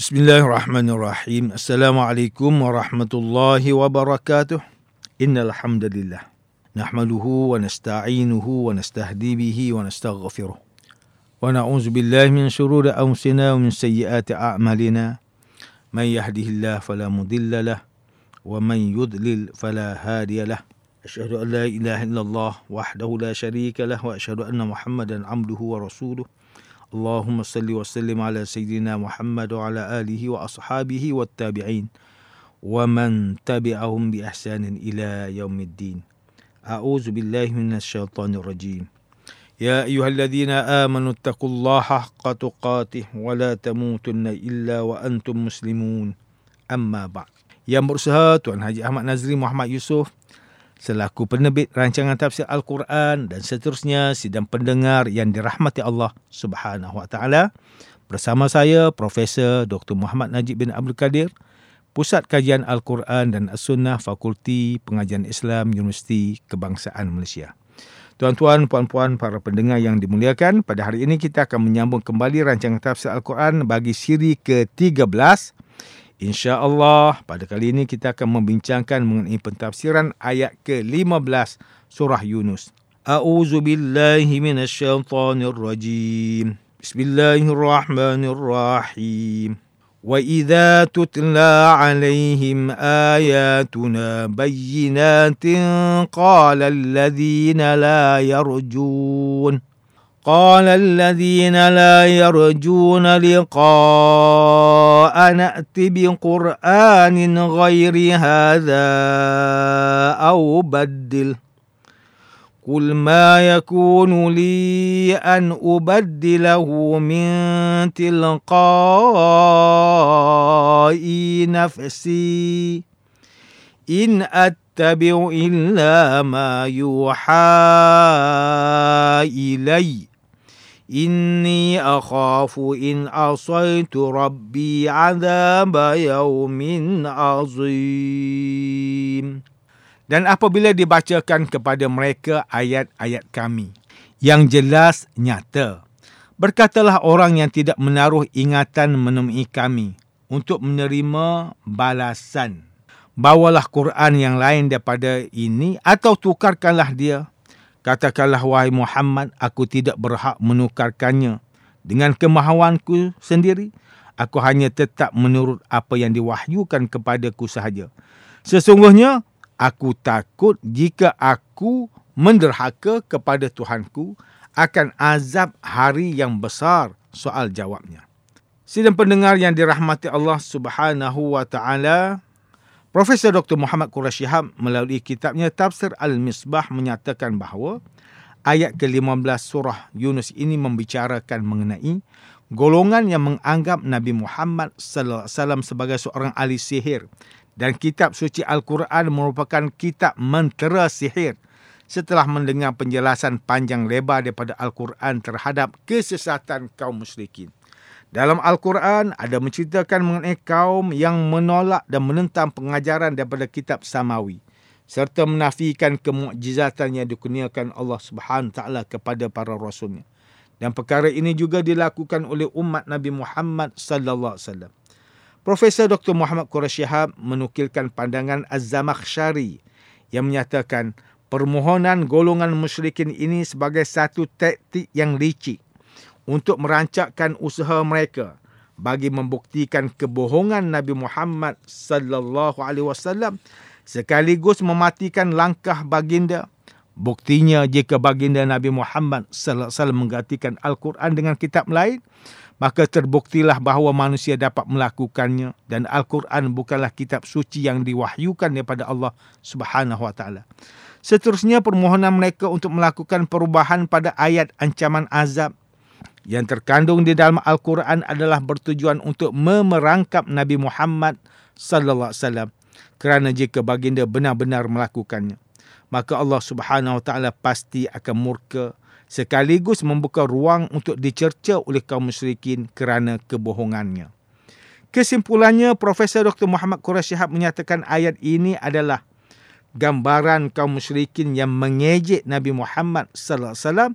Bismillahirrahmanirrahim. Assalamualaikum warahmatullahi wabarakatuh. Innal hamdalillah nahmaduhu wa nasta'inuhu wa nastahdi bihi wa nastaghfiruh. Wa na'udzu billahi min shururi anfusina wa min sayyiati a'malina. Man yahdihillahu fala mudilla lah wa man yudlil fala hadiya lah. Asyhadu an la ilaha illallah wahdahu la syarika lah wa asyhadu anna Muhammadan 'abduhu wa rasuluh. اللهم صل وسلم على سيدنا محمد وعلى آله وأصحابه والتابعين ومن تبعهم بإحسان إلى يوم الدين أعوذ بالله من الشيطان الرجيم يا أيها الذين آمنوا اتقوا الله حق تقاته ولا تموتن إلا وأنتم مسلمون أما بعد Yang berusaha Tuan Haji Ahmad Nazri Muhammad Yusof selaku penerbit rancangan tafsir Al-Quran dan seterusnya sidang pendengar yang dirahmati Allah Subhanahu Wa Taala bersama saya Profesor Dr. Muhammad Najib bin Abdul Kadir Pusat Kajian Al-Quran dan As-Sunnah Fakulti Pengajian Islam Universiti Kebangsaan Malaysia. Tuan-tuan, puan-puan, para pendengar yang dimuliakan, pada hari ini kita akan menyambung kembali rancangan tafsir Al-Quran bagi siri ke-13 InsyaAllah pada kali ini kita akan membincangkan mengenai pentafsiran ayat ke-15 surah Yunus. A'udzu billahi minasyaitonir rajim. Bismillahirrahmanirrahim. Wa idza tutla 'alaihim ayatuna bayyinatin qala alladhina la yarjun قال الذين لا يرجون لقاء نأت بقرآن غير هذا أو بدل قل ما يكون لي أن أبدله من تلقاء نفسي. إن أتبع إلا ما يوحى إليّ. Inni akhafu in asaitu rabbi azab yaumin azim. Dan apabila dibacakan kepada mereka ayat-ayat kami yang jelas nyata, berkatalah orang yang tidak menaruh ingatan menemui kami untuk menerima balasan. Bawalah Quran yang lain daripada ini atau tukarkanlah dia Katakanlah wahai Muhammad, aku tidak berhak menukarkannya dengan kemahawanku sendiri. Aku hanya tetap menurut apa yang diwahyukan kepadaku sahaja. Sesungguhnya, aku takut jika aku menderhaka kepada Tuhanku akan azab hari yang besar soal jawabnya. Sidang pendengar yang dirahmati Allah Subhanahu wa taala, Profesor Dr. Muhammad Quraisy Shihab melalui kitabnya Tafsir Al-Misbah menyatakan bahawa ayat ke-15 surah Yunus ini membicarakan mengenai golongan yang menganggap Nabi Muhammad sallallahu alaihi wasallam sebagai seorang ahli sihir dan kitab suci Al-Quran merupakan kitab mentera sihir setelah mendengar penjelasan panjang lebar daripada Al-Quran terhadap kesesatan kaum musyrikin. Dalam Al-Quran ada menceritakan mengenai kaum yang menolak dan menentang pengajaran daripada kitab Samawi serta menafikan kemukjizatan yang dikurniakan Allah Subhanahu taala kepada para rasulnya. Dan perkara ini juga dilakukan oleh umat Nabi Muhammad sallallahu alaihi wasallam. Profesor Dr. Muhammad Quraisy Shihab menukilkan pandangan Az-Zamakhsyari yang menyatakan permohonan golongan musyrikin ini sebagai satu taktik yang licik untuk merancakkan usaha mereka bagi membuktikan kebohongan Nabi Muhammad sallallahu alaihi wasallam sekaligus mematikan langkah baginda. Buktinya jika baginda Nabi Muhammad sallallahu alaihi wasallam menggantikan Al-Quran dengan kitab lain, maka terbuktilah bahawa manusia dapat melakukannya dan Al-Quran bukanlah kitab suci yang diwahyukan daripada Allah Subhanahu wa taala. Seterusnya permohonan mereka untuk melakukan perubahan pada ayat ancaman azab yang terkandung di dalam Al-Quran adalah bertujuan untuk memerangkap Nabi Muhammad sallallahu alaihi wasallam kerana jika baginda benar-benar melakukannya maka Allah Subhanahu wa taala pasti akan murka sekaligus membuka ruang untuk dicerca oleh kaum musyrikin kerana kebohongannya. Kesimpulannya Profesor Dr Muhammad Quraisy Shihab menyatakan ayat ini adalah gambaran kaum musyrikin yang mengejek Nabi Muhammad sallallahu alaihi wasallam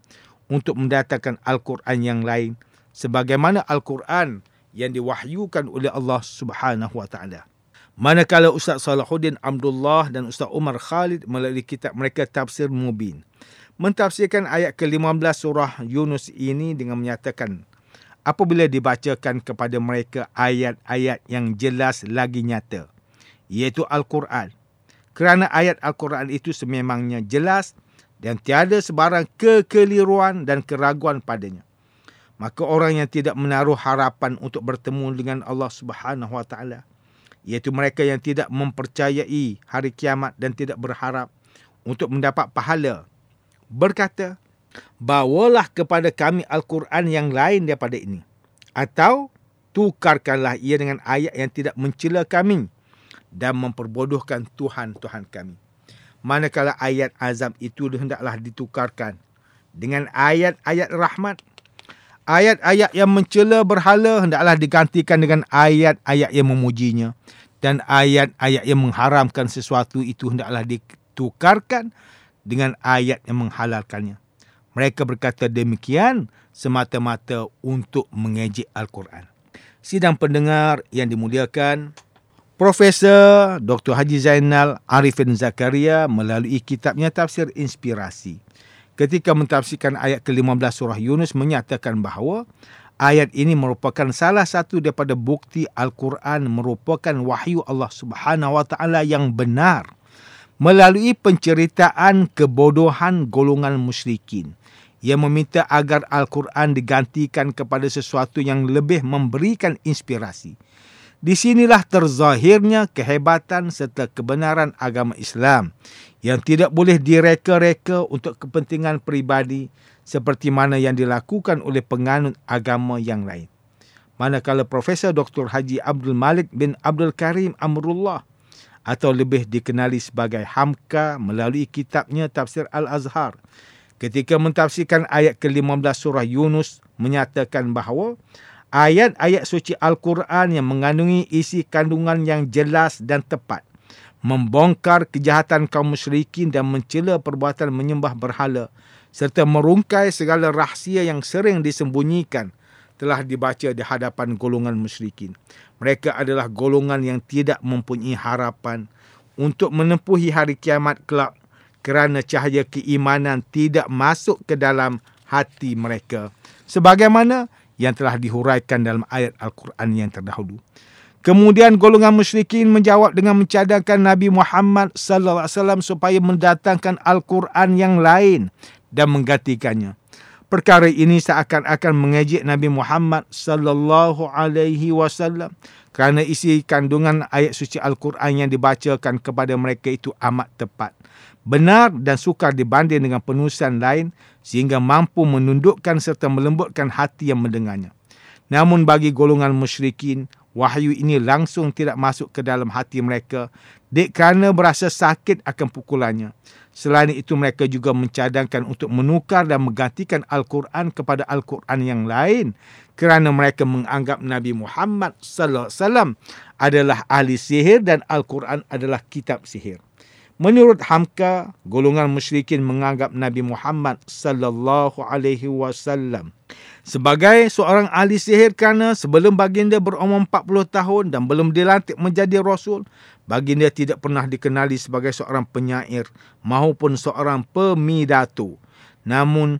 untuk mendatangkan Al-Quran yang lain sebagaimana Al-Quran yang diwahyukan oleh Allah Subhanahu wa taala. Manakala Ustaz Salahuddin Abdullah dan Ustaz Umar Khalid melalui kitab mereka Tafsir Mubin mentafsirkan ayat ke-15 surah Yunus ini dengan menyatakan apabila dibacakan kepada mereka ayat-ayat yang jelas lagi nyata iaitu Al-Quran kerana ayat Al-Quran itu sememangnya jelas dan tiada sebarang kekeliruan dan keraguan padanya. Maka orang yang tidak menaruh harapan untuk bertemu dengan Allah Subhanahu wa taala iaitu mereka yang tidak mempercayai hari kiamat dan tidak berharap untuk mendapat pahala berkata bawalah kepada kami al-Quran yang lain daripada ini atau tukarkanlah ia dengan ayat yang tidak mencela kami dan memperbodohkan Tuhan-Tuhan kami manakala ayat azab itu hendaklah ditukarkan dengan ayat-ayat rahmat ayat-ayat yang mencela berhala hendaklah digantikan dengan ayat-ayat yang memujinya dan ayat-ayat yang mengharamkan sesuatu itu hendaklah ditukarkan dengan ayat yang menghalalkannya. Mereka berkata demikian semata-mata untuk mengejek Al-Quran. Sidang pendengar yang dimuliakan, Profesor Dr. Haji Zainal Arifin Zakaria melalui kitabnya Tafsir Inspirasi ketika mentafsirkan ayat ke-15 surah Yunus menyatakan bahawa ayat ini merupakan salah satu daripada bukti Al-Quran merupakan wahyu Allah Subhanahu Wa Taala yang benar melalui penceritaan kebodohan golongan musyrikin yang meminta agar Al-Quran digantikan kepada sesuatu yang lebih memberikan inspirasi. Di sinilah terzahirnya kehebatan serta kebenaran agama Islam yang tidak boleh direka-reka untuk kepentingan peribadi seperti mana yang dilakukan oleh penganut agama yang lain. Manakala Profesor Dr. Haji Abdul Malik bin Abdul Karim Amrullah atau lebih dikenali sebagai Hamka melalui kitabnya Tafsir Al-Azhar ketika mentafsirkan ayat ke-15 surah Yunus menyatakan bahawa ayat-ayat suci Al-Quran yang mengandungi isi kandungan yang jelas dan tepat membongkar kejahatan kaum musyrikin dan mencela perbuatan menyembah berhala serta merungkai segala rahsia yang sering disembunyikan telah dibaca di hadapan golongan musyrikin. Mereka adalah golongan yang tidak mempunyai harapan untuk menempuhi hari kiamat kelak kerana cahaya keimanan tidak masuk ke dalam hati mereka. Sebagaimana yang telah dihuraikan dalam ayat Al-Quran yang terdahulu. Kemudian golongan musyrikin menjawab dengan mencadangkan Nabi Muhammad sallallahu alaihi wasallam supaya mendatangkan Al-Quran yang lain dan menggantikannya. Perkara ini seakan-akan mengejek Nabi Muhammad sallallahu alaihi wasallam kerana isi kandungan ayat suci Al-Quran yang dibacakan kepada mereka itu amat tepat, benar dan sukar dibanding dengan penulisan lain sehingga mampu menundukkan serta melembutkan hati yang mendengarnya. Namun bagi golongan musyrikin, wahyu ini langsung tidak masuk ke dalam hati mereka dek kerana berasa sakit akan pukulannya. Selain itu mereka juga mencadangkan untuk menukar dan menggantikan Al-Quran kepada Al-Quran yang lain kerana mereka menganggap Nabi Muhammad sallallahu alaihi wasallam adalah ahli sihir dan Al-Quran adalah kitab sihir. Menurut Hamka, golongan musyrikin menganggap Nabi Muhammad sallallahu alaihi wasallam sebagai seorang ahli sihir kerana sebelum baginda berumur 40 tahun dan belum dilantik menjadi rasul, baginda tidak pernah dikenali sebagai seorang penyair maupun seorang pemidato. Namun,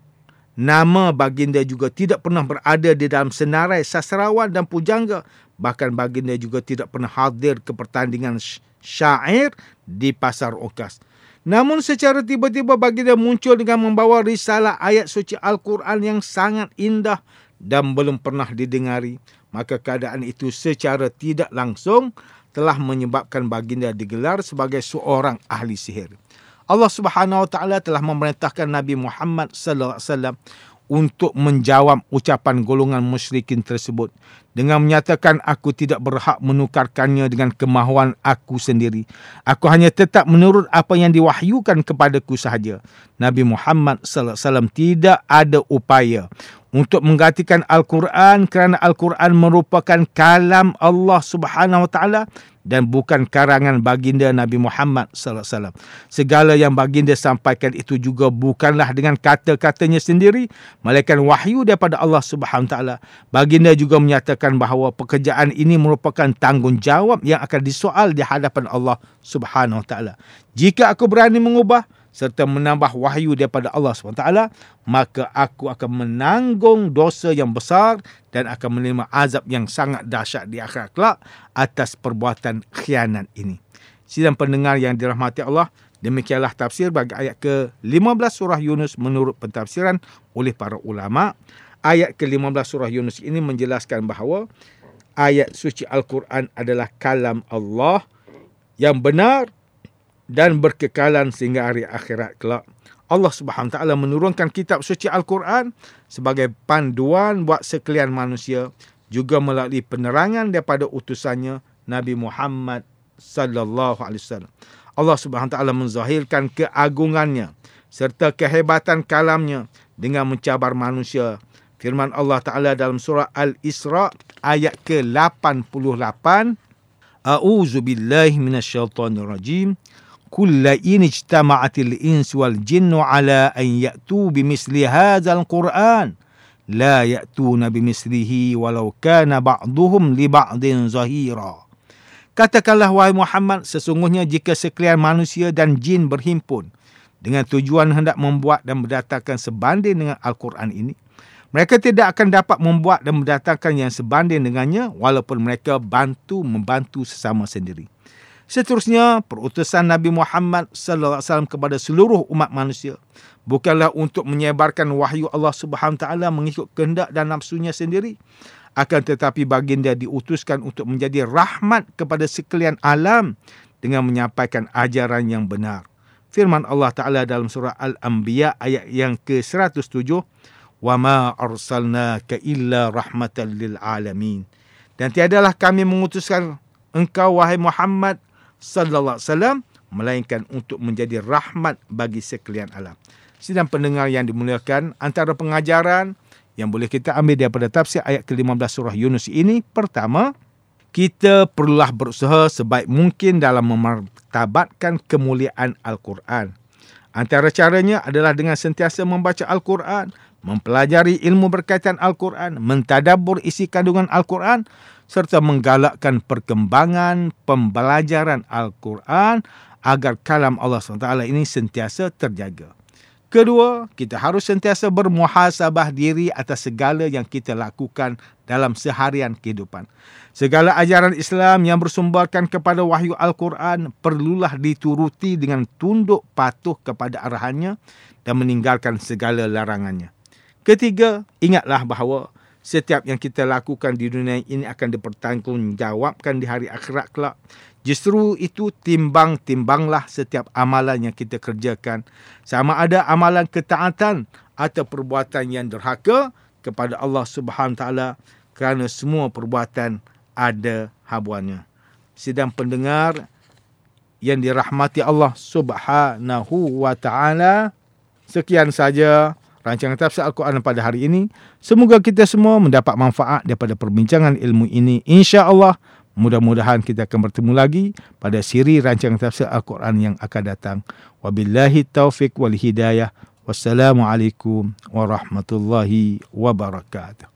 nama baginda juga tidak pernah berada di dalam senarai sastrawan dan pujangga. Bahkan baginda juga tidak pernah hadir ke pertandingan syair di pasar okas. Namun secara tiba-tiba baginda muncul dengan membawa risalah ayat suci Al-Quran yang sangat indah dan belum pernah didengari. Maka keadaan itu secara tidak langsung telah menyebabkan baginda digelar sebagai seorang ahli sihir. Allah Subhanahu Wa Taala telah memerintahkan Nabi Muhammad sallallahu alaihi wasallam untuk menjawab ucapan golongan musyrikin tersebut dengan menyatakan aku tidak berhak menukarkannya dengan kemahuan aku sendiri. Aku hanya tetap menurut apa yang diwahyukan kepadaku sahaja. Nabi Muhammad sallallahu alaihi wasallam tidak ada upaya untuk menggantikan Al-Quran kerana Al-Quran merupakan kalam Allah Subhanahu wa taala dan bukan karangan baginda Nabi Muhammad sallallahu alaihi wasallam. Segala yang baginda sampaikan itu juga bukanlah dengan kata-katanya sendiri, melainkan wahyu daripada Allah Subhanahu taala. Baginda juga menyatakan bahawa pekerjaan ini merupakan tanggungjawab yang akan disoal di hadapan Allah Subhanahu taala. Jika aku berani mengubah serta menambah wahyu daripada Allah SWT, maka aku akan menanggung dosa yang besar dan akan menerima azab yang sangat dahsyat di akhirat kelak atas perbuatan khianat ini. Sidang pendengar yang dirahmati Allah, demikianlah tafsir bagi ayat ke-15 surah Yunus menurut pentafsiran oleh para ulama. Ayat ke-15 surah Yunus ini menjelaskan bahawa ayat suci Al-Quran adalah kalam Allah yang benar dan berkekalan sehingga hari akhirat kelak. Allah Subhanahu taala menurunkan kitab suci Al-Quran sebagai panduan buat sekalian manusia juga melalui penerangan daripada utusannya Nabi Muhammad sallallahu alaihi wasallam. Allah Subhanahu taala menzahirkan keagungannya serta kehebatan kalamnya dengan mencabar manusia. Firman Allah Taala dalam surah Al-Isra ayat ke-88 A'udzu billahi minasyaitonir rajim. كل إن اجتمعت الإنس والجن على أن يأتوا بمثل هذا القرآن لا يأتون بمثله ولو كان بعضهم لبعض ظهيرا Katakanlah wahai Muhammad sesungguhnya jika sekalian manusia dan jin berhimpun dengan tujuan hendak membuat dan mendatangkan sebanding dengan Al-Quran ini mereka tidak akan dapat membuat dan mendatangkan yang sebanding dengannya walaupun mereka bantu membantu sesama sendiri. Seterusnya, perutusan Nabi Muhammad sallallahu alaihi wasallam kepada seluruh umat manusia bukanlah untuk menyebarkan wahyu Allah Subhanahu taala mengikut kehendak dan nafsunya sendiri, akan tetapi baginda diutuskan untuk menjadi rahmat kepada sekalian alam dengan menyampaikan ajaran yang benar. Firman Allah Taala dalam surah Al-Anbiya ayat yang ke-107, "Wa ma arsalnaka illa rahmatan lil alamin." Dan tiadalah kami mengutuskan engkau wahai Muhammad sallallahu alaihi wasallam melainkan untuk menjadi rahmat bagi sekalian alam. Sidang pendengar yang dimuliakan, antara pengajaran yang boleh kita ambil daripada tafsir ayat ke-15 surah Yunus ini, pertama, kita perlulah berusaha sebaik mungkin dalam memartabatkan kemuliaan Al-Quran. Antara caranya adalah dengan sentiasa membaca Al-Quran, mempelajari ilmu berkaitan Al-Quran, mentadabur isi kandungan Al-Quran serta menggalakkan perkembangan pembelajaran Al-Quran agar kalam Allah SWT ini sentiasa terjaga. Kedua, kita harus sentiasa bermuhasabah diri atas segala yang kita lakukan dalam seharian kehidupan. Segala ajaran Islam yang bersumberkan kepada wahyu Al-Quran perlulah dituruti dengan tunduk patuh kepada arahannya dan meninggalkan segala larangannya. Ketiga, ingatlah bahawa setiap yang kita lakukan di dunia ini akan dipertanggungjawabkan di hari akhirat kelak. Justru itu timbang-timbanglah setiap amalan yang kita kerjakan. Sama ada amalan ketaatan atau perbuatan yang derhaka kepada Allah Subhanahu taala kerana semua perbuatan ada habuannya. Sidang pendengar yang dirahmati Allah Subhanahu wa taala. Sekian saja rancangan tafsir Al-Quran pada hari ini. Semoga kita semua mendapat manfaat daripada perbincangan ilmu ini. Insya Allah, mudah-mudahan kita akan bertemu lagi pada siri rancangan tafsir Al-Quran yang akan datang. Wabillahi taufiq wal hidayah. Wassalamualaikum warahmatullahi wabarakatuh.